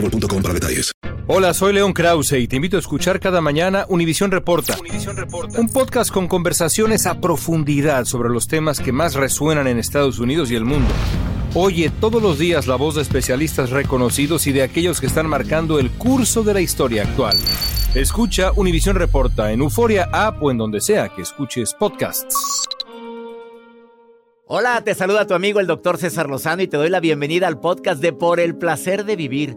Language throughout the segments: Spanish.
boostmobile.com para detalles. Hola, soy León Krause y te invito a escuchar cada mañana Univisión Reporta. Reporta. Un podcast con conversaciones a profundidad sobre los temas que más resuenan en Estados Unidos y el mundo. Oye todos los días la voz de especialistas reconocidos y de aquellos que están marcando el curso de la historia actual. Escucha Univisión Reporta en Euforia App o en donde sea que escuches podcasts. Hola, te saluda tu amigo el doctor César Lozano y te doy la bienvenida al podcast de Por el Placer de Vivir,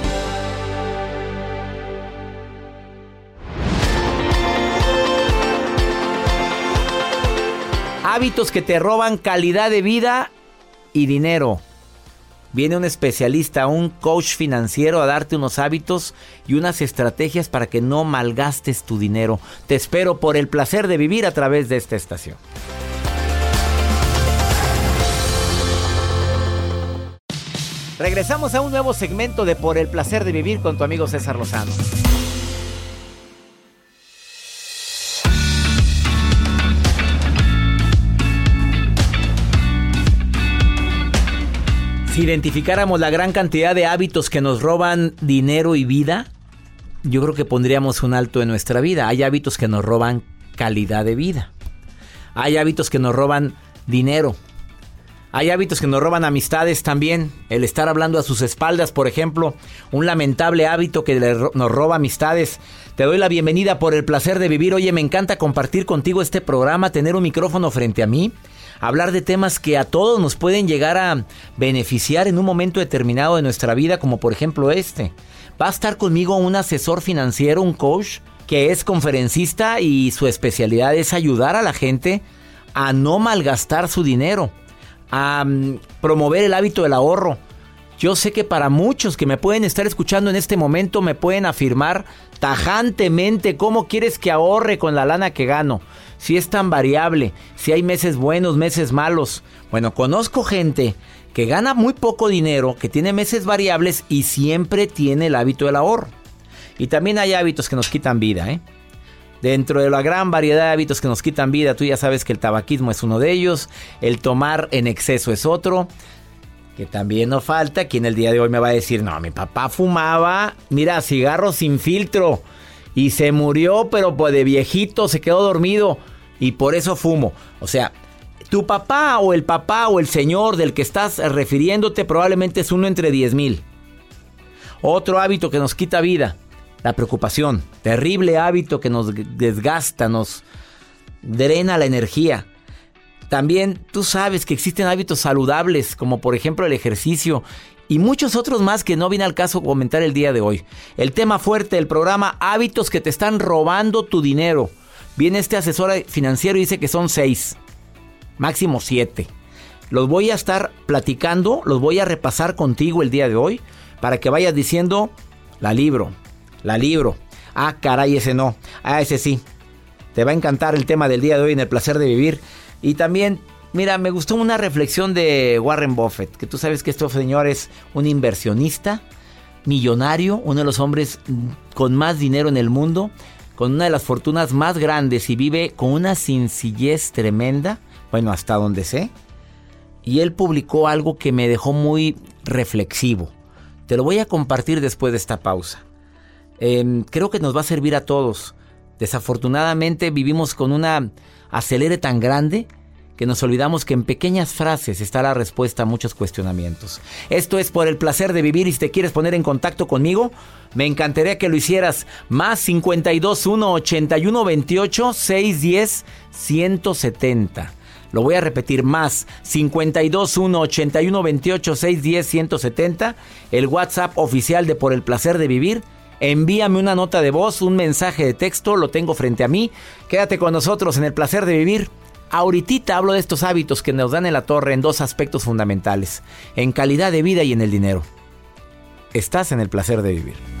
Hábitos que te roban calidad de vida y dinero. Viene un especialista, un coach financiero a darte unos hábitos y unas estrategias para que no malgastes tu dinero. Te espero por el placer de vivir a través de esta estación. Regresamos a un nuevo segmento de Por el placer de vivir con tu amigo César Lozano. Si identificáramos la gran cantidad de hábitos que nos roban dinero y vida, yo creo que pondríamos un alto en nuestra vida. Hay hábitos que nos roban calidad de vida. Hay hábitos que nos roban dinero. Hay hábitos que nos roban amistades también. El estar hablando a sus espaldas, por ejemplo, un lamentable hábito que nos roba amistades. Te doy la bienvenida por el placer de vivir. Oye, me encanta compartir contigo este programa, tener un micrófono frente a mí hablar de temas que a todos nos pueden llegar a beneficiar en un momento determinado de nuestra vida, como por ejemplo este. Va a estar conmigo un asesor financiero, un coach, que es conferencista y su especialidad es ayudar a la gente a no malgastar su dinero, a mm, promover el hábito del ahorro. Yo sé que para muchos que me pueden estar escuchando en este momento me pueden afirmar tajantemente cómo quieres que ahorre con la lana que gano si es tan variable, si hay meses buenos, meses malos. Bueno, conozco gente que gana muy poco dinero, que tiene meses variables y siempre tiene el hábito del ahorro. Y también hay hábitos que nos quitan vida, ¿eh? Dentro de la gran variedad de hábitos que nos quitan vida, tú ya sabes que el tabaquismo es uno de ellos, el tomar en exceso es otro, que también no falta quien el día de hoy me va a decir, no, mi papá fumaba, mira, cigarros sin filtro, y se murió, pero pues de viejito se quedó dormido y por eso fumo. O sea, tu papá o el papá o el señor del que estás refiriéndote probablemente es uno entre 10 mil. Otro hábito que nos quita vida, la preocupación. Terrible hábito que nos desgasta, nos drena la energía. También tú sabes que existen hábitos saludables, como por ejemplo el ejercicio y muchos otros más que no viene al caso comentar el día de hoy. El tema fuerte del programa, hábitos que te están robando tu dinero. Viene este asesor financiero y dice que son seis, máximo siete. Los voy a estar platicando, los voy a repasar contigo el día de hoy para que vayas diciendo, la libro, la libro. Ah, caray, ese no. Ah, ese sí. Te va a encantar el tema del día de hoy en el placer de vivir. Y también, mira, me gustó una reflexión de Warren Buffett, que tú sabes que este señor es un inversionista, millonario, uno de los hombres con más dinero en el mundo con una de las fortunas más grandes y vive con una sencillez tremenda, bueno, hasta donde sé. Y él publicó algo que me dejó muy reflexivo. Te lo voy a compartir después de esta pausa. Em, creo que nos va a servir a todos. Desafortunadamente vivimos con una acelere tan grande que nos olvidamos que en pequeñas frases está la respuesta a muchos cuestionamientos. Esto es por el placer de vivir y si te quieres poner en contacto conmigo, me encantaría que lo hicieras. Más 52 1 81 28 610 170. Lo voy a repetir más 52 1 81 28 610 170. El WhatsApp oficial de Por el placer de vivir. Envíame una nota de voz, un mensaje de texto, lo tengo frente a mí. Quédate con nosotros en el placer de vivir. Ahorita hablo de estos hábitos que nos dan en la torre en dos aspectos fundamentales, en calidad de vida y en el dinero. Estás en el placer de vivir.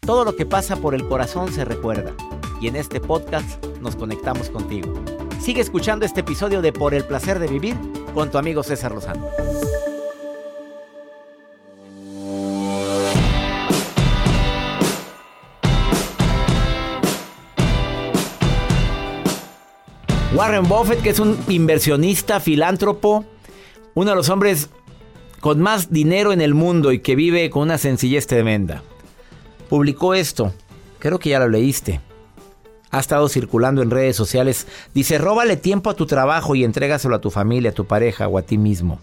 Todo lo que pasa por el corazón se recuerda. Y en este podcast nos conectamos contigo. Sigue escuchando este episodio de Por el placer de vivir con tu amigo César Lozano. Warren Buffett, que es un inversionista, filántropo, uno de los hombres con más dinero en el mundo y que vive con una sencillez tremenda. Publicó esto, creo que ya lo leíste. Ha estado circulando en redes sociales. Dice, róbale tiempo a tu trabajo y entrégaselo a tu familia, a tu pareja o a ti mismo.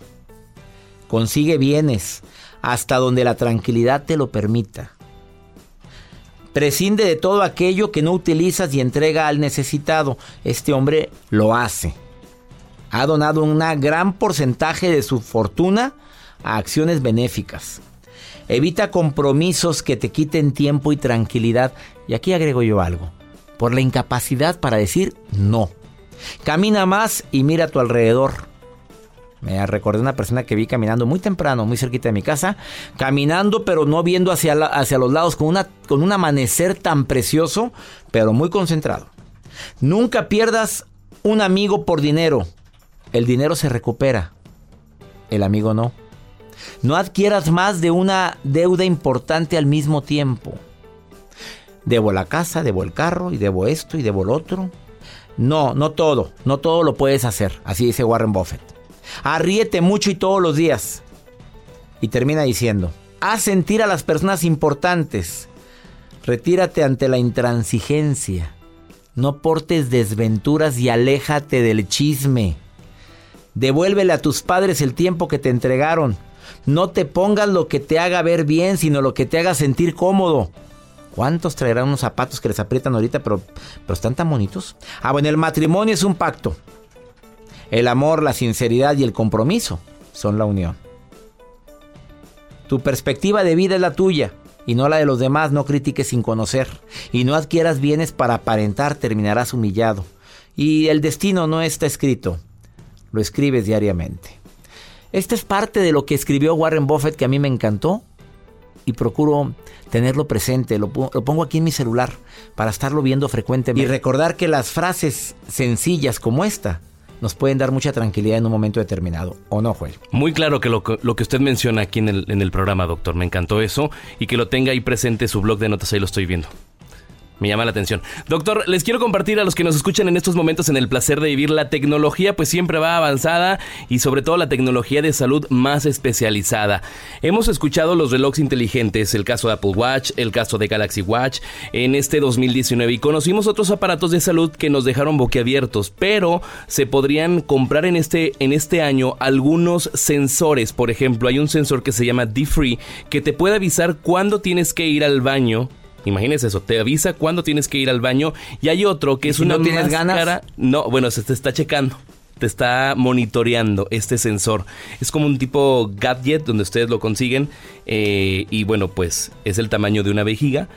Consigue bienes hasta donde la tranquilidad te lo permita. Prescinde de todo aquello que no utilizas y entrega al necesitado. Este hombre lo hace. Ha donado un gran porcentaje de su fortuna a acciones benéficas. Evita compromisos que te quiten tiempo y tranquilidad. Y aquí agrego yo algo. Por la incapacidad para decir no. Camina más y mira a tu alrededor. Me recordé una persona que vi caminando muy temprano, muy cerquita de mi casa, caminando pero no viendo hacia, hacia los lados, con, una, con un amanecer tan precioso, pero muy concentrado. Nunca pierdas un amigo por dinero. El dinero se recupera, el amigo no. No adquieras más de una deuda importante al mismo tiempo. Debo la casa, debo el carro y debo esto y debo lo otro. No, no todo, no todo lo puedes hacer, así dice Warren Buffett. Arriete mucho y todos los días. Y termina diciendo, haz sentir a las personas importantes. Retírate ante la intransigencia. No portes desventuras y aléjate del chisme. Devuélvele a tus padres el tiempo que te entregaron. No te pongas lo que te haga ver bien, sino lo que te haga sentir cómodo. ¿Cuántos traerán unos zapatos que les aprietan ahorita, pero, pero están tan bonitos? Ah, bueno, el matrimonio es un pacto. El amor, la sinceridad y el compromiso son la unión. Tu perspectiva de vida es la tuya y no la de los demás. No critiques sin conocer. Y no adquieras bienes para aparentar, terminarás humillado. Y el destino no está escrito. Lo escribes diariamente. Esta es parte de lo que escribió Warren Buffett que a mí me encantó y procuro tenerlo presente, lo, pongo aquí en mi celular para estarlo viendo frecuentemente y recordar que las frases sencillas como esta nos pueden dar mucha tranquilidad en un momento determinado, ¿o no, Joel? Muy claro que lo, que usted menciona aquí en el, en el programa, doctor, me encantó eso y que lo tenga ahí presente su blog de notas, ahí lo estoy viendo. Me llama la atención. Doctor, les quiero compartir a los que nos escuchan en estos momentos en el placer de vivir la tecnología, pues siempre va avanzada y sobre todo la tecnología de salud más especializada. Hemos escuchado los relojes inteligentes, el caso de Apple Watch, el caso de Galaxy Watch en este 2019 y conocimos otros aparatos de salud que nos dejaron boquiabiertos, pero se podrían comprar en este, en este año algunos sensores. Por ejemplo, hay un sensor que se llama D-Free que te puede avisar cuándo tienes que ir al baño Imagínese eso, te avisa cuándo tienes que ir al baño y hay otro que es una no tienes máscara. No, bueno, se te está checando. Te está monitoreando este sensor. Es como un tipo gadget donde ustedes lo consiguen. eh, y bueno, pues es el tamaño de una vejiga.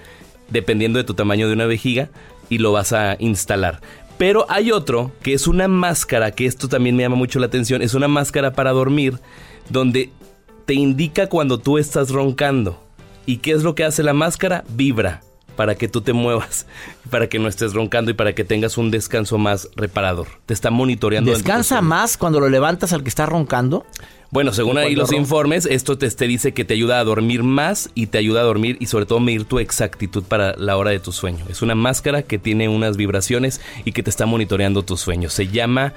Dependiendo de tu tamaño de una vejiga. Y lo vas a instalar. Pero hay otro que es una máscara, que esto también me llama mucho la atención. Es una máscara para dormir. Donde te indica cuando tú estás roncando. ¿Y qué es lo que hace la máscara? Vibra para que tú te muevas, para que no estés roncando y para que tengas un descanso más reparador. Te está monitoreando. ¿Descansa más cuando lo levantas al que está roncando? Bueno, según ¿O ahí los informes, esto te, te dice que te ayuda a dormir más y te ayuda a dormir y sobre todo medir tu exactitud para la hora de tu sueño. Es una máscara que tiene unas vibraciones y que te está monitoreando tu sueño. Se llama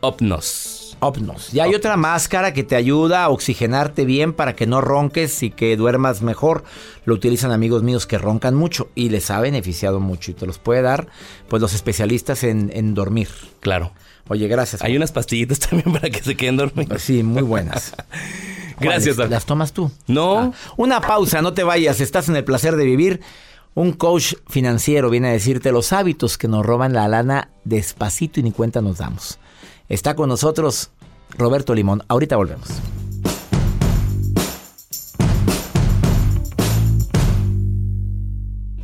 Opnos. Opnos. Y hay otra máscara que te ayuda a oxigenarte bien para que no ronques y que duermas mejor. Lo utilizan amigos míos que roncan mucho y les ha beneficiado mucho y te los puede dar pues los especialistas en, en dormir. Claro. Oye, gracias. Hay unas pastillitas también para que se queden dormidos. Sí, muy buenas. Gracias. ¿Las tomas tú? No. Ah, una pausa, no te vayas, estás en el placer de vivir. Un coach financiero viene a decirte los hábitos que nos roban la lana despacito y ni cuenta nos damos. Está con nosotros Roberto Limón. Ahorita volvemos.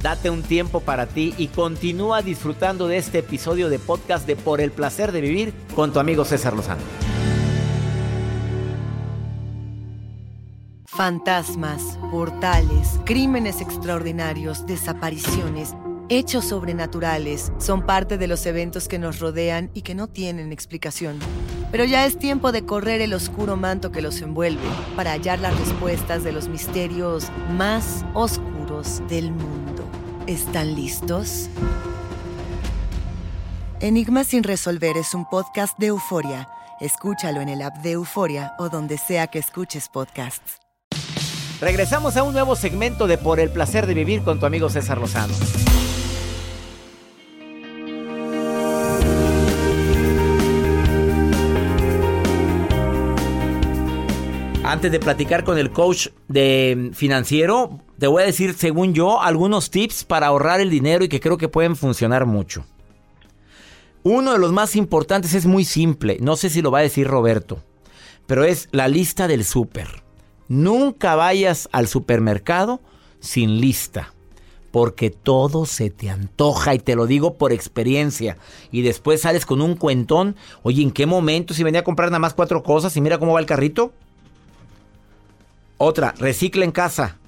Date un tiempo para ti y continúa disfrutando de este episodio de podcast de Por el placer de vivir con tu amigo César Lozano. Fantasmas, portales, crímenes extraordinarios, desapariciones, hechos sobrenaturales son parte de los eventos que nos rodean y que no tienen explicación. Pero ya es tiempo de correr el oscuro manto que los envuelve para hallar las respuestas de los misterios más oscuros del mundo. ¿Están listos? Enigma sin resolver es un podcast de euforia. Escúchalo en el app de Euforia o donde sea que escuches podcasts. Regresamos a un nuevo segmento de Por el placer de vivir con tu amigo César Lozano. Antes de platicar con el coach de financiero, te voy a decir, según yo, algunos tips para ahorrar el dinero y que creo que pueden funcionar mucho. Uno de los más importantes es muy simple, no sé si lo va a decir Roberto, pero es la lista del súper. Nunca vayas al supermercado sin lista, porque todo se te antoja y te lo digo por experiencia. Y después sales con un cuentón, oye, ¿en qué momento si venía a comprar nada más cuatro cosas y mira cómo va el carrito? Otra, recicla en casa.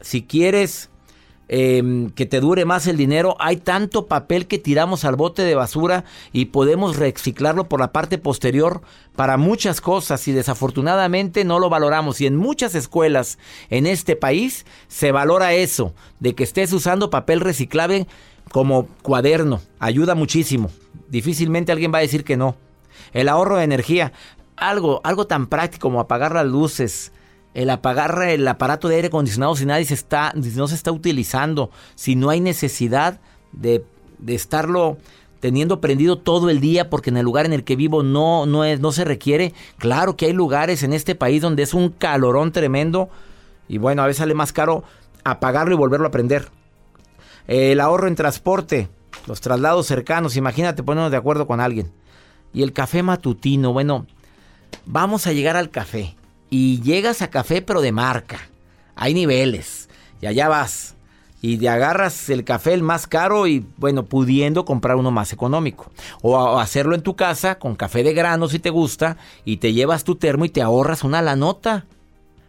Si quieres eh, que te dure más el dinero, hay tanto papel que tiramos al bote de basura y podemos reciclarlo por la parte posterior para muchas cosas y desafortunadamente no lo valoramos. Y en muchas escuelas en este país se valora eso, de que estés usando papel reciclable como cuaderno. Ayuda muchísimo. Difícilmente alguien va a decir que no. El ahorro de energía. Algo, algo tan práctico como apagar las luces, el apagar el aparato de aire acondicionado si nadie se está, no se está utilizando, si no hay necesidad de, de estarlo teniendo prendido todo el día porque en el lugar en el que vivo no, no, es, no se requiere. Claro que hay lugares en este país donde es un calorón tremendo y bueno, a veces sale más caro apagarlo y volverlo a prender. El ahorro en transporte, los traslados cercanos, imagínate ponernos de acuerdo con alguien. Y el café matutino, bueno, vamos a llegar al café. Y llegas a café pero de marca. Hay niveles. Y allá vas. Y te agarras el café el más caro y bueno, pudiendo comprar uno más económico. O, hacerlo en tu casa con café de grano si te gusta. Y te llevas tu termo y te ahorras una la nota.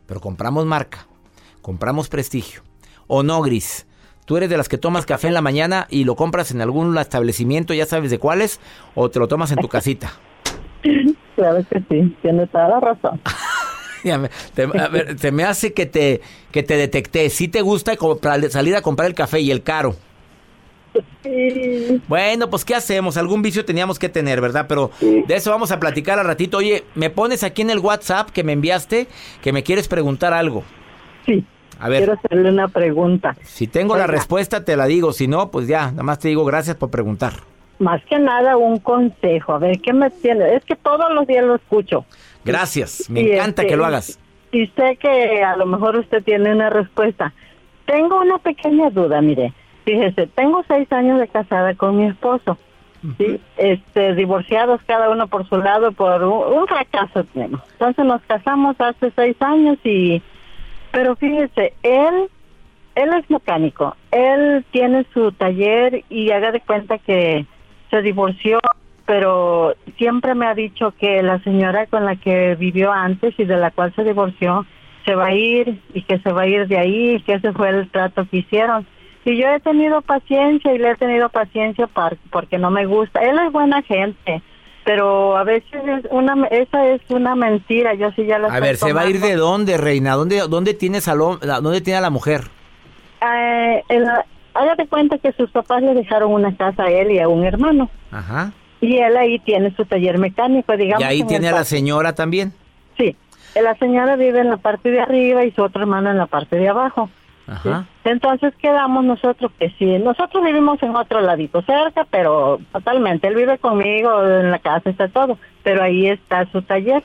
Pero compramos marca. Compramos prestigio. O no, Gris. Tú eres de las que tomas café en la mañana y lo compras en algún establecimiento, ya sabes de cuáles, o te lo tomas en tu casita. Claro que sí, tiene toda la razón. se me hace que te, que te detecté. Si te gusta salir a comprar el café y el caro. Bueno, pues ¿qué hacemos? Algún vicio teníamos que tener, ¿verdad? Pero de eso vamos a platicar al ratito. Oye, ¿me pones aquí en el WhatsApp que me enviaste que me quieres preguntar algo? Sí. A ver. Quiero hacerle una pregunta. Si tengo la respuesta, te la digo. Si no, pues ya, nada más te digo gracias por preguntar. Más que nada, un consejo. A ver, ¿qué me tiene? Es que todos los días lo escucho. Gracias. Me encanta que lo este, hagas. Y sé que a lo mejor usted tiene una respuesta. Tengo una pequeña duda, mire. Fíjese, tengo seis años de casada con mi esposo. ¿sí? este, divorciados cada uno por su lado por un, fracaso tenemos. Entonces nos casamos hace seis años y, pero fíjese, él, él es mecánico, él tiene su taller y haga de cuenta que se divorció, pero siempre me ha dicho que la señora con la que vivió antes y de la cual se divorció se va a ir y que se va a ir de ahí y que ese fue el trato que hicieron y yo he tenido paciencia y le he tenido paciencia porque no me gusta. Él es buena gente, pero a veces es una, esa es una mentira. Yo sí ya la A ver, ¿se va a ir de dónde, reina? ¿Dónde, dónde tiene salón? ¿Dónde tiene a la mujer? Eh, hágate cuenta que sus papás le dejaron una casa a él y a un hermano. Ajá. Y él ahí tiene su taller mecánico, digamos. ¿Y ahí tiene a la señora también? Sí. La señora vive en la parte de arriba y su otro hermano en la parte de abajo. Entonces quedamos nosotros que sí, nosotros vivimos en otro ladito cerca, pero totalmente, él vive conmigo en la casa, está todo, pero ahí está su taller.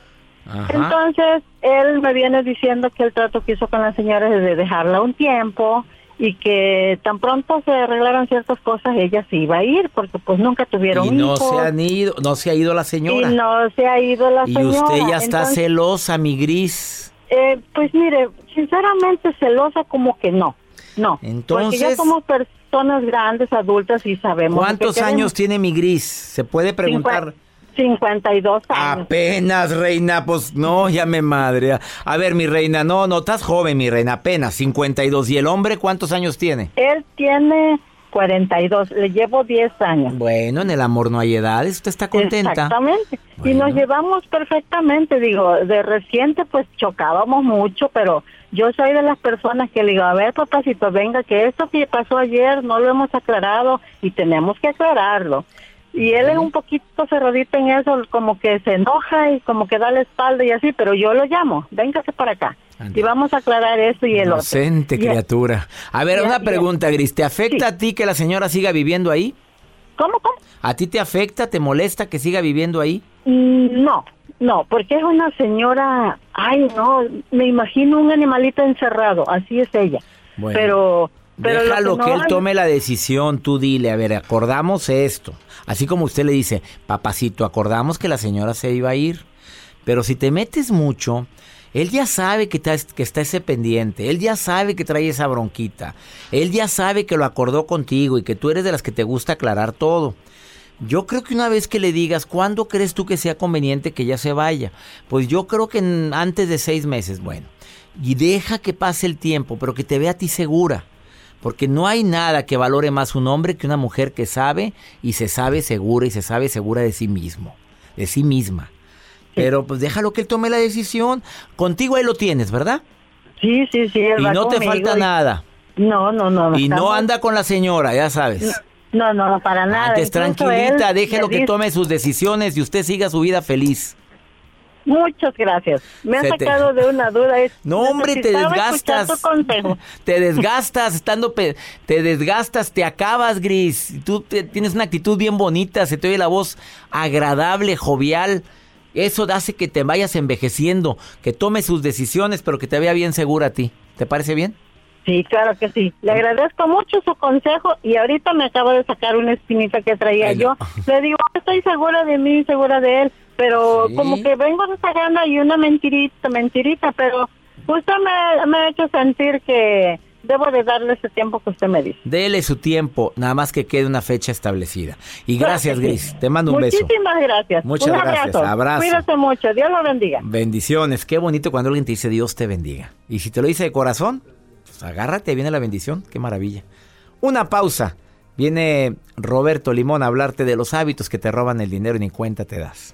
Entonces él me viene diciendo que el trato que hizo con la señora es de dejarla un tiempo y que tan pronto se arreglaran ciertas cosas ella se iba a ir porque pues nunca tuvieron y no se han ido no se ha ido la señora y no se ha ido la señora y usted ya está celosa mi gris eh, pues mire sinceramente celosa como que no. No. Entonces. Porque ya somos personas grandes, adultas y sabemos. ¿Cuántos años tiene mi gris? Se puede preguntar. 52 años. Apenas, reina, pues no, ya me madre. A ver, mi reina, no, no, estás joven, mi reina, apenas, 52. ¿Y el hombre cuántos años tiene? Él tiene 42, le llevo 10 años. Bueno, en el amor no hay edades, usted está contenta. Exactamente, y nos llevamos perfectamente, digo, de reciente pues chocábamos mucho, pero yo soy de las personas que le digo, a ver papacito, venga, que esto que pasó ayer no lo hemos aclarado y tenemos que aclararlo. Y él es un poquito cerradito en eso, como que se enoja y como que da la espalda y así, pero yo lo llamo, véngase para acá. Y vamos a aclarar eso y el Inocente criatura. A ver, una pregunta, Gris, ¿te afecta a ti que la señora siga viviendo ahí? ¿Cómo, cómo? ¿A ti te afecta, te molesta que siga viviendo ahí? Mm, no, no, porque es una señora, ay no, me imagino un animalito encerrado, así es ella. pero... Pero Déjalo que, que él tome la decisión, tú dile, a ver, acordamos esto. Así como usted le dice, papacito, acordamos que la señora se iba a ir. Pero si te metes mucho, él ya sabe que está, que está ese pendiente, él ya sabe que trae esa bronquita, él ya sabe que lo acordó contigo y que tú eres de las que te gusta aclarar todo. Yo creo que una vez que le digas, ¿cuándo crees tú que sea conveniente que ya se vaya? Pues yo creo que antes de seis meses, bueno. Y deja que pase el tiempo, pero que te vea a ti segura. Porque no hay nada que valore más un hombre que una mujer que sabe y se sabe segura y se sabe segura de sí mismo, de sí misma. Pero pues déjalo que él tome la decisión. Contigo ahí lo tienes, ¿verdad? Sí, sí, sí. y no te falta nada. No, no, no. Y no anda con la señora, ya sabes. No, no, para nada. Antes tranquilita, déjelo que tome sus decisiones y usted siga su vida feliz. Muchas gracias. Me ha sacado de una duda. no, hombre, te desgastas. Te desgastas, estando te desgastas, te acabas, Gris. Tú tienes una actitud bien bonita, se te oye la voz agradable, jovial. Eso hace que te vayas envejeciendo, que tomes sus decisiones, pero que te vea bien segura a ti. ¿Te parece bien? Sí, claro que sí. Le agradezco mucho su consejo y ahorita me acabo de sacar una espinita que traía yo. Le digo, estoy segura de mí, segura de él, pero como que vengo de gana y una mentirita, mentirita, pero usted me, me ha hecho sentir que debo de darle ese tiempo que usted me dice. Dele su tiempo, nada más que quede una fecha establecida. Y gracias, Gris. Te mando un beso. Muchísimas gracias. Muchas gracias. Abrazo. Cuídate mucho. Dios lo bendiga. Bendiciones. Qué bonito cuando alguien te dice Dios te bendiga. Y si te lo dice de corazón, agárrate, viene la bendición. Qué maravilla. Una pausa. Viene Roberto Limón a hablarte de los hábitos que te roban el dinero y ni cuenta te das.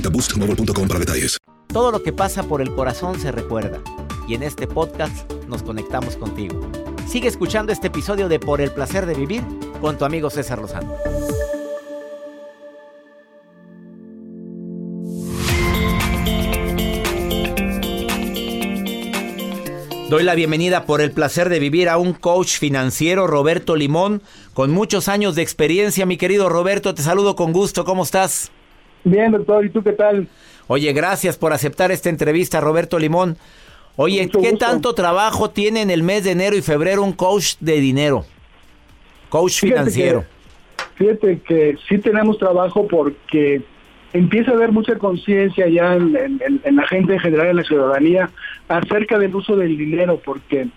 boostmobile.com para detalles. Todo lo que pasa por el corazón se recuerda. Y en este podcast nos conectamos contigo. Sigue escuchando este episodio de Por el placer de vivir con tu amigo César Lozano. Doy la bienvenida por el placer de vivir a un coach financiero, Roberto Limón, con muchos años de experiencia. Mi querido Roberto, te saludo con gusto. ¿Cómo estás? Bien, doctor. ¿Y tú qué tal? Oye, gracias por aceptar esta entrevista, Roberto Limón. Oye, ¿qué tanto trabajo tiene en el mes de enero y febrero un coach de dinero? Coach financiero. fíjate que sí tenemos trabajo porque empieza a haber mucha conciencia ya en, la gente en general, en la ciudadanía, acerca del uso del dinero, porque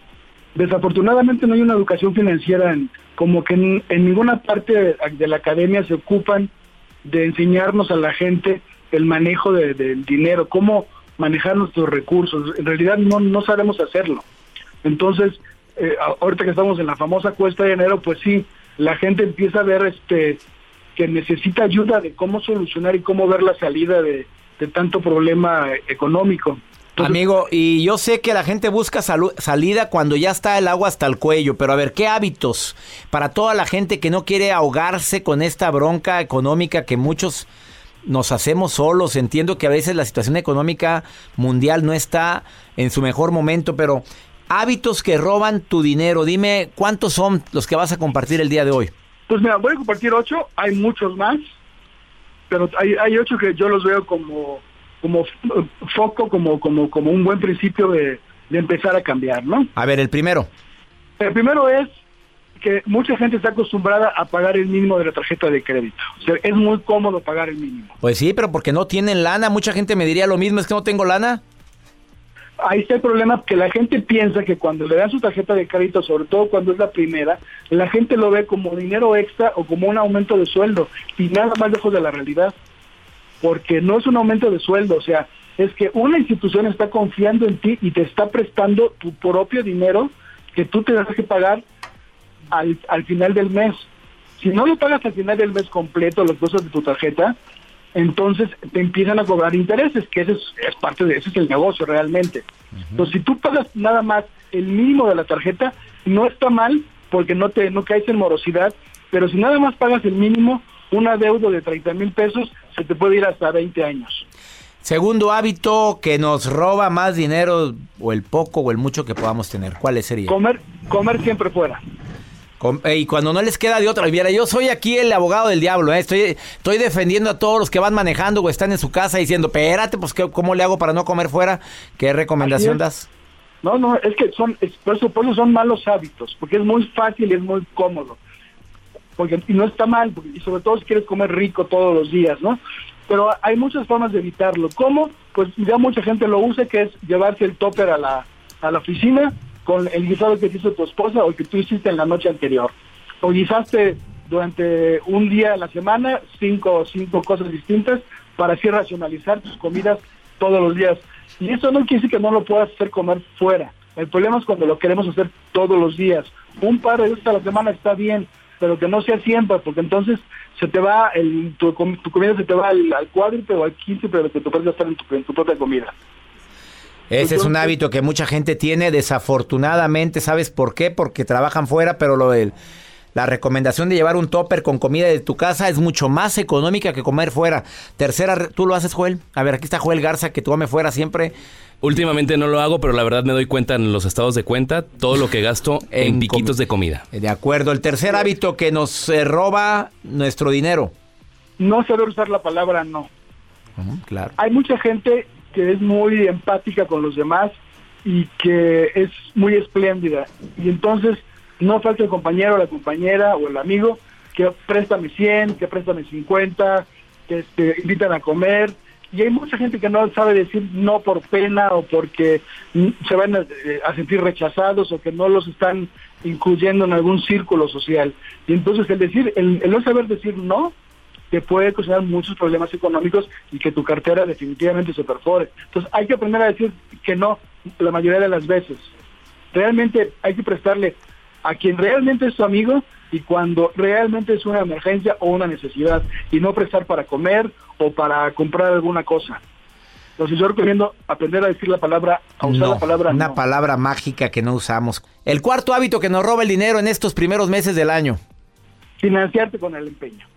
desafortunadamente no hay una educación financiera, en, como que en, ninguna parte de, la academia se ocupan de enseñarnos a la gente el manejo del dinero, cómo manejar nuestros recursos. En realidad no, no sabemos hacerlo. Entonces, eh, ahorita que estamos en la famosa cuesta de enero, pues sí, la gente empieza a ver este que necesita ayuda de cómo solucionar y cómo ver la salida de, tanto problema económico. Amigo, y yo sé que la gente busca salida cuando ya está el agua hasta el cuello, pero a ver, ¿qué hábitos para toda la gente que no quiere ahogarse con esta bronca económica que muchos nos hacemos solos? Entiendo que a veces la situación económica mundial no está en su mejor momento, pero hábitos que roban tu dinero, dime cuántos son los que vas a compartir el día de hoy. Pues mira, voy a compartir ocho, hay muchos más, pero hay, hay ocho que yo los veo como, como foco, como, como, como un buen principio de, empezar a cambiar, ¿no? A ver, el primero. El primero es que mucha gente está acostumbrada a pagar el mínimo de la tarjeta de crédito. O sea, es muy cómodo pagar el mínimo. Pues sí, pero porque no tienen lana. Mucha gente me diría lo mismo, es que no tengo lana ahí está el problema que la gente piensa que cuando le dan su tarjeta de crédito, sobre todo cuando es la primera, la gente lo ve como dinero extra o como un aumento de sueldo y nada más lejos de la realidad, porque no es un aumento de sueldo, o sea, es que una institución está confiando en ti y te está prestando tu propio dinero que tú te das que pagar al, al final del mes. Si no lo pagas al final del mes completo, los cosas de tu tarjeta, entonces te empiezan a cobrar intereses, que ese es, parte de ese es el negocio realmente. Entonces, si tú pagas nada más el mínimo de la tarjeta, no está mal porque no te no caes en morosidad, pero si nada más pagas el mínimo, una deuda de 30 mil pesos se te puede ir hasta 20 años. Segundo hábito que nos roba más dinero o el poco o el mucho que podamos tener. ¿Cuál sería? Comer, comer siempre fuera. Eh, y cuando no les queda de otra, mira, yo soy aquí el abogado del diablo, ¿eh? estoy, estoy defendiendo a todos los que van manejando o están en su casa diciendo, espérate, pues ¿cómo le hago para no comer fuera? ¿Qué recomendación das? No, no, es que son, por, eso, son malos hábitos, porque es muy fácil y es muy cómodo. Porque, y no está mal, y sobre todo si quieres comer rico todos los días, ¿no? Pero hay muchas formas de evitarlo. ¿Cómo? Pues ya mucha gente lo usa, que es llevarse el topper a la, a la oficina, con el guisado que hizo tu esposa o que tú hiciste en la noche anterior. O guisaste durante un día a la semana cinco, cinco cosas distintas para así racionalizar tus comidas todos los días. Y eso no quiere decir que no lo puedas hacer comer fuera. El problema es cuando lo queremos hacer todos los días. Un par de veces a la semana está bien, pero que no sea siempre, porque entonces se te va, el, tu, comida se te va al, al cuádruple o al quince, pero que tú puedes gastar en tu, en tu propia comida. Ese es un hábito que mucha gente tiene, desafortunadamente, ¿sabes por qué? Porque trabajan fuera, pero lo del La recomendación de llevar un topper con comida de tu casa es mucho más económica que comer fuera. Tercera, ¿tú lo haces, Joel? A ver, aquí está Joel Garza, que tú come fuera siempre. Últimamente no lo hago, pero la verdad me doy cuenta en los estados de cuenta todo lo que gasto en, piquitos de comida. De acuerdo. El tercer hábito que nos eh, roba nuestro dinero. No saber usar la palabra no. claro. Hay mucha gente que es muy empática con los demás y que es muy espléndida. Y entonces no falta el compañero, la compañera o el amigo que préstame 100, que préstame 50, que te este, invitan a comer y hay mucha gente que no sabe decir no por pena o porque se van eh, a, sentir rechazados o que no los están incluyendo en algún círculo social. Y entonces el decir, el, no saber decir no, te puede ocasionar muchos problemas económicos y que tu cartera definitivamente se perfore. Entonces hay que aprender a decir que no la mayoría de las veces. Realmente hay que prestarle a quien realmente es tu amigo y cuando realmente es una emergencia o una necesidad y no prestar para comer o para comprar alguna cosa. Entonces yo recomiendo aprender a decir la palabra, a usar la palabra Una palabra mágica que no usamos. El cuarto hábito que nos roba el dinero en estos primeros meses del año. Financiarte con el empeño.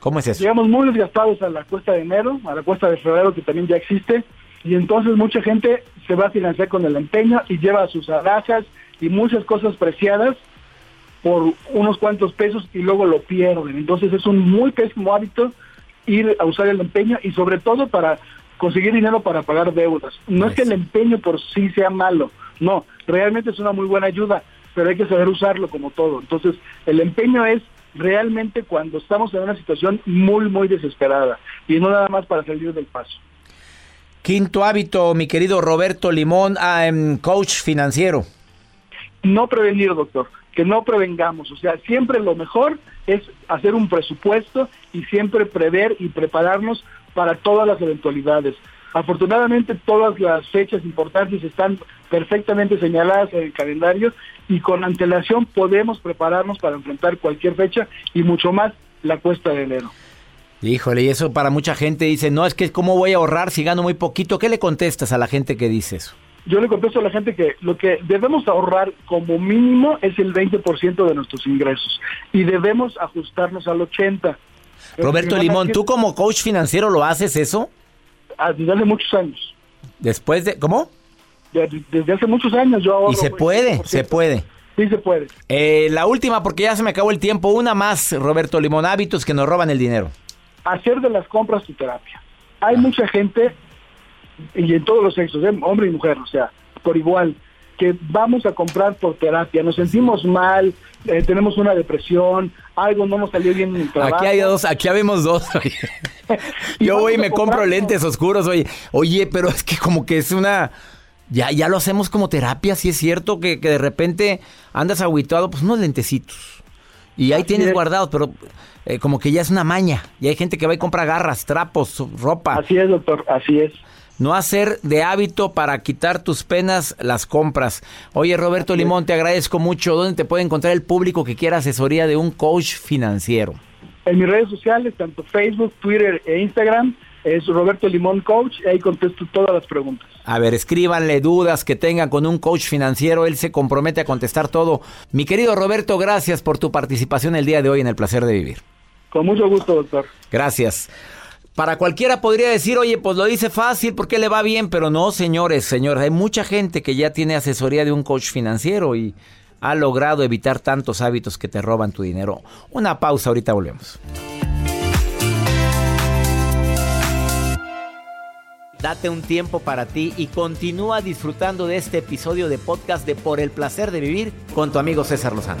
¿Cómo es eso? Llegamos muy desgastados a la cuesta de enero, a la cuesta de febrero que también ya existe, y entonces mucha gente se va a financiar con el empeño y lleva sus alhajas y muchas cosas preciadas por unos cuantos pesos y luego lo pierden. Entonces es un muy pésimo hábito ir a usar el empeño y sobre todo para conseguir dinero para pagar deudas. No es que el empeño por sí sea malo, no, realmente es una muy buena ayuda, pero hay que saber usarlo como todo. Entonces el empeño es realmente cuando estamos en una situación muy, muy desesperada y no nada más para salir del paso. Quinto hábito, mi querido Roberto Limón, ah, em, coach financiero. No prevenir, doctor que no prevengamos. O sea, siempre lo mejor es hacer un presupuesto y siempre prever y prepararnos para todas las eventualidades. Afortunadamente todas las fechas importantes están perfectamente señaladas en el calendario y con antelación podemos prepararnos para enfrentar cualquier fecha y mucho más la cuesta de enero. Híjole, y eso para mucha gente dice, no, es que cómo voy a ahorrar si gano muy poquito. ¿Qué le contestas a la gente que dice eso? Yo le contesto a la gente que lo que debemos ahorrar como mínimo es el 20% de nuestros ingresos y debemos ajustarnos al 80%. Roberto Limón, ¿tú como coach financiero lo haces eso? Ah, desde hace muchos años. ¿Después de cómo? Desde hace muchos años yo ahorro. Y se puede, se puede. Sí, se puede. Eh, la última, porque ya se me acabó el tiempo, una más, Roberto Limón, hábitos que nos roban el dinero. Hacer de las compras tu terapia. Hay ah. mucha gente y en todos los sexos, ¿eh? hombre y mujer, o sea, por igual, que vamos a comprar por terapia, nos sentimos mal, eh, tenemos una depresión, algo no nos salió bien en el trabajo. Aquí hay dos, aquí habemos dos. Yo voy y me compro lentes oscuros, oye, oye, pero es que como que es una... Ya, ya lo hacemos como terapia, si es cierto que, de repente andas aguitado, pues unos lentecitos. Y ahí tienes guardados, pero eh, como que ya es una maña. Y hay gente que va y compra garras, trapos, ropa. Así es, doctor, así es no hacer de hábito para quitar tus penas las compras. Oye, Roberto Limón, te agradezco mucho. ¿Dónde te puede encontrar el público que quiera asesoría de un coach financiero? En mis redes sociales, tanto Facebook, Twitter e Instagram, es Roberto Limón Coach, y ahí contesto todas las preguntas. A ver, escríbanle dudas que tengan con un coach financiero, él se compromete a contestar todo. Mi querido Roberto, gracias por tu participación el día de hoy en el placer de vivir. Con mucho gusto, doctor. Gracias. Para cualquiera podría decir, oye, pues lo dice fácil porque le va bien, pero no, señores, señores, hay mucha gente que ya tiene asesoría de un coach financiero y ha logrado evitar tantos hábitos que te roban tu dinero. Una pausa, ahorita volvemos. Date un tiempo para ti y continúa disfrutando de este episodio de podcast de Por el placer de vivir con tu amigo César Lozano.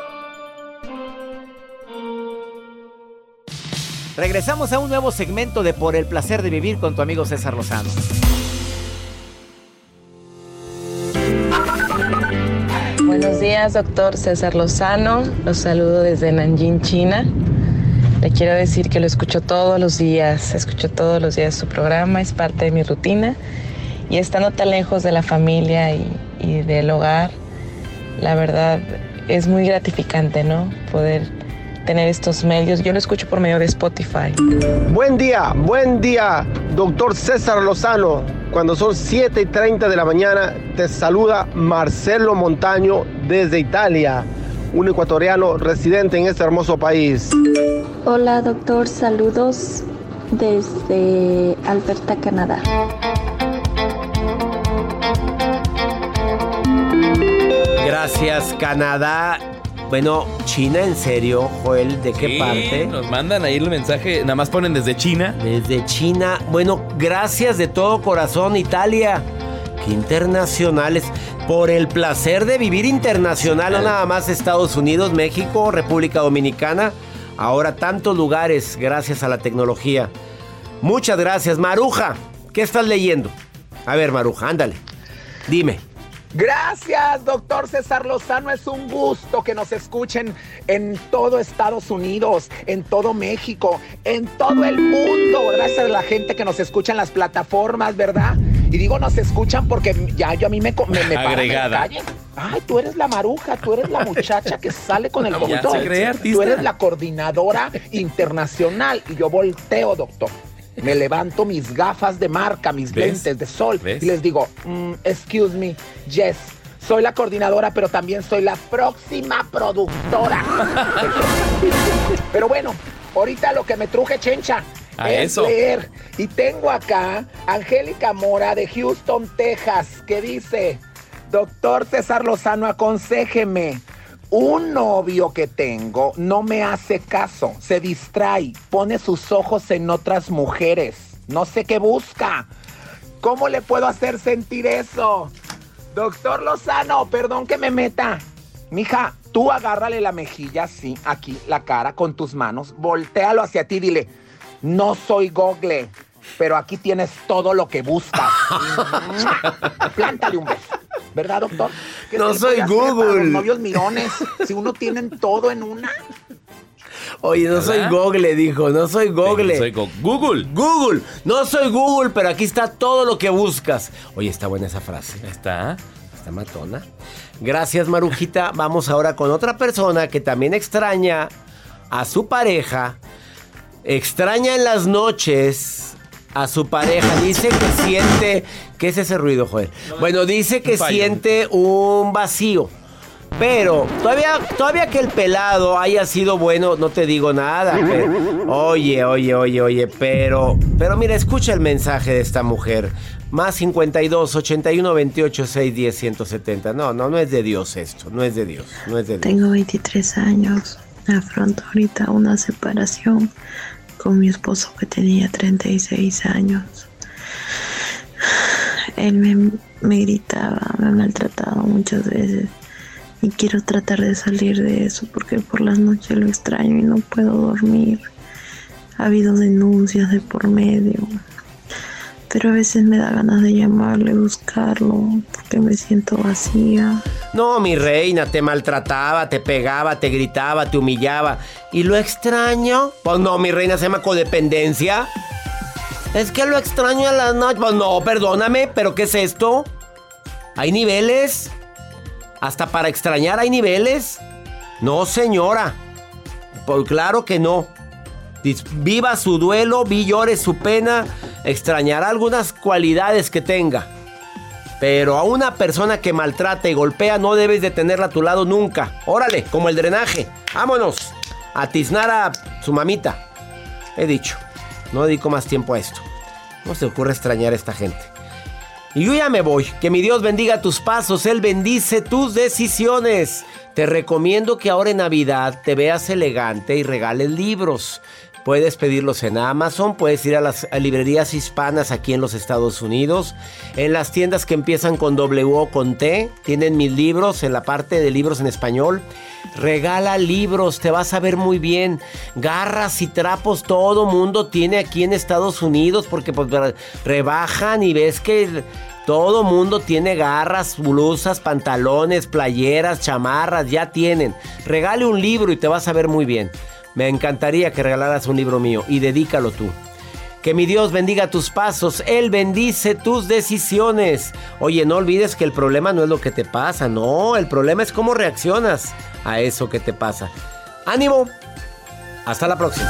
Regresamos a un nuevo segmento de Por el placer de vivir con tu amigo César Lozano. Buenos días, doctor César Lozano. Los saludo desde Nanjing, China. Le quiero decir que lo escucho todos los días, escucho todos los días su programa, es parte de mi rutina. Y estando tan lejos de la familia y, y del hogar, la verdad es muy gratificante, ¿no? Poder tener estos medios. Yo lo escucho por medio de Spotify. Buen día, buen día, doctor César Lozano. Cuando son 7 y 30 de la mañana, te saluda Marcelo Montaño desde Italia, un ecuatoriano residente en este hermoso país. Hola doctor, saludos desde Alberta, Canadá. Gracias, Canadá. Bueno, China, en serio, Joel, ¿de qué Sí, parte? Nos mandan ahí el mensaje, nada más ponen desde China. Desde China. Bueno, gracias de todo corazón, Italia. Qué internacionales. Por el placer de vivir internacional, no nada más Estados Unidos, México, República Dominicana. Ahora tantos lugares gracias a la tecnología. Muchas gracias, Maruja. ¿Qué estás leyendo? A ver, Maruja, ándale. Dime. Gracias, doctor César Lozano. Es un gusto que nos escuchen en todo Estados Unidos, en todo México, en todo el mundo. Gracias a la gente que nos escucha en las plataformas, ¿verdad? Y digo nos escuchan porque ya yo a mí me, me, me para, me Agregada. callen. Ay, tú eres la maruja, tú eres la muchacha que sale con el cree Tú eres la coordinadora internacional. Y yo volteo, doctor. Me levanto mis gafas de marca, mis ¿Ves? lentes de sol ¿Ves? y les digo, "Mm, excuse me, yes, soy la coordinadora, pero también soy la próxima productora. pero bueno, ahorita lo que me truje, chencha, A es eso. leer. Y tengo acá Angélica Mora de Houston, Texas, que dice, doctor César Lozano, aconséjeme. Un novio que tengo no me hace caso, se distrae, pone sus ojos en otras mujeres, no sé qué busca. ¿Cómo le puedo hacer sentir eso? Doctor Lozano, perdón que me meta. Mija, tú agárrale la mejilla así, aquí, la cara con tus manos, voltealo hacia ti dile, no soy Google, pero aquí tienes todo lo que buscas. Plántale un beso. ¿Verdad, doctor? ¿Qué No soy Google. Los novios mirones, si uno tienen todo en una. Oye, no soy. Google, dijo, no soy Google. Soy go- Google. Google, no soy Google, pero aquí está todo lo que buscas. Oye, está buena esa frase. Está. Está matona. Gracias, Marujita. Vamos ahora con otra persona que también extraña a su pareja. Extraña en las noches a su pareja. Dice que siente. ¿Qué es ese ruido, Joel? Bueno, dice que Un siente un vacío. Pero todavía, todavía que el pelado haya sido bueno, no te digo nada. pero- oye, oye, oye, oye, pero, pero mira, escucha el mensaje de esta mujer. Más 52 81 28 6 10 170. No, no, no es de Dios esto, no es de Dios, no es de Dios. Tengo 23 años. Afronto ahorita una separación con mi esposo que tenía 36 años. Él me, me gritaba, me ha maltratado muchas veces y quiero tratar de salir de eso porque por las noches lo extraño y no puedo dormir. Ha habido denuncias de por medio, pero a veces me da ganas de llamarle, buscarlo, porque me siento vacía. No, mi reina, te maltrataba, te pegaba, te gritaba, te humillaba. ¿Y lo extraño? Pues no, mi reina se llama codependencia. Es que lo extraño a las noches. Pues no, perdóname, pero ¿qué es esto? ¿Hay niveles? ¿Hasta para extrañar hay niveles? No, señora. Pues claro que no. Viva su duelo, vi llore su pena, extrañará algunas cualidades que tenga. Pero a una persona que maltrata y golpea no debes de tenerla a tu lado nunca. Órale, como el drenaje. Vámonos. A tiznar a su mamita. He dicho. No dedico más tiempo a esto. No se ocurre extrañar a esta gente. Y yo ya me voy. Que mi Dios bendiga tus pasos. Él bendice tus decisiones. Te recomiendo que ahora en Navidad te veas elegante y regales libros. Puedes pedirlos en Amazon, puedes ir a las librerías hispanas aquí en los Estados Unidos, en las tiendas que empiezan con W o con T, tienen mis libros en la parte de libros en español. Regala libros, te vas a ver muy bien. Garras y trapos todo mundo tiene aquí en Estados Unidos porque pues, re- rebajan y ves que Todo mundo tiene garras, blusas, pantalones, playeras, chamarras, ya tienen. Regale un libro y te vas a ver muy bien. Me encantaría que regalaras un libro mío y dedícalo tú. Que mi Dios bendiga tus pasos, Él bendice tus decisiones. Oye, no olvides que el problema no es lo que te pasa, no, el problema es cómo reaccionas a eso que te pasa. Ánimo, hasta la próxima.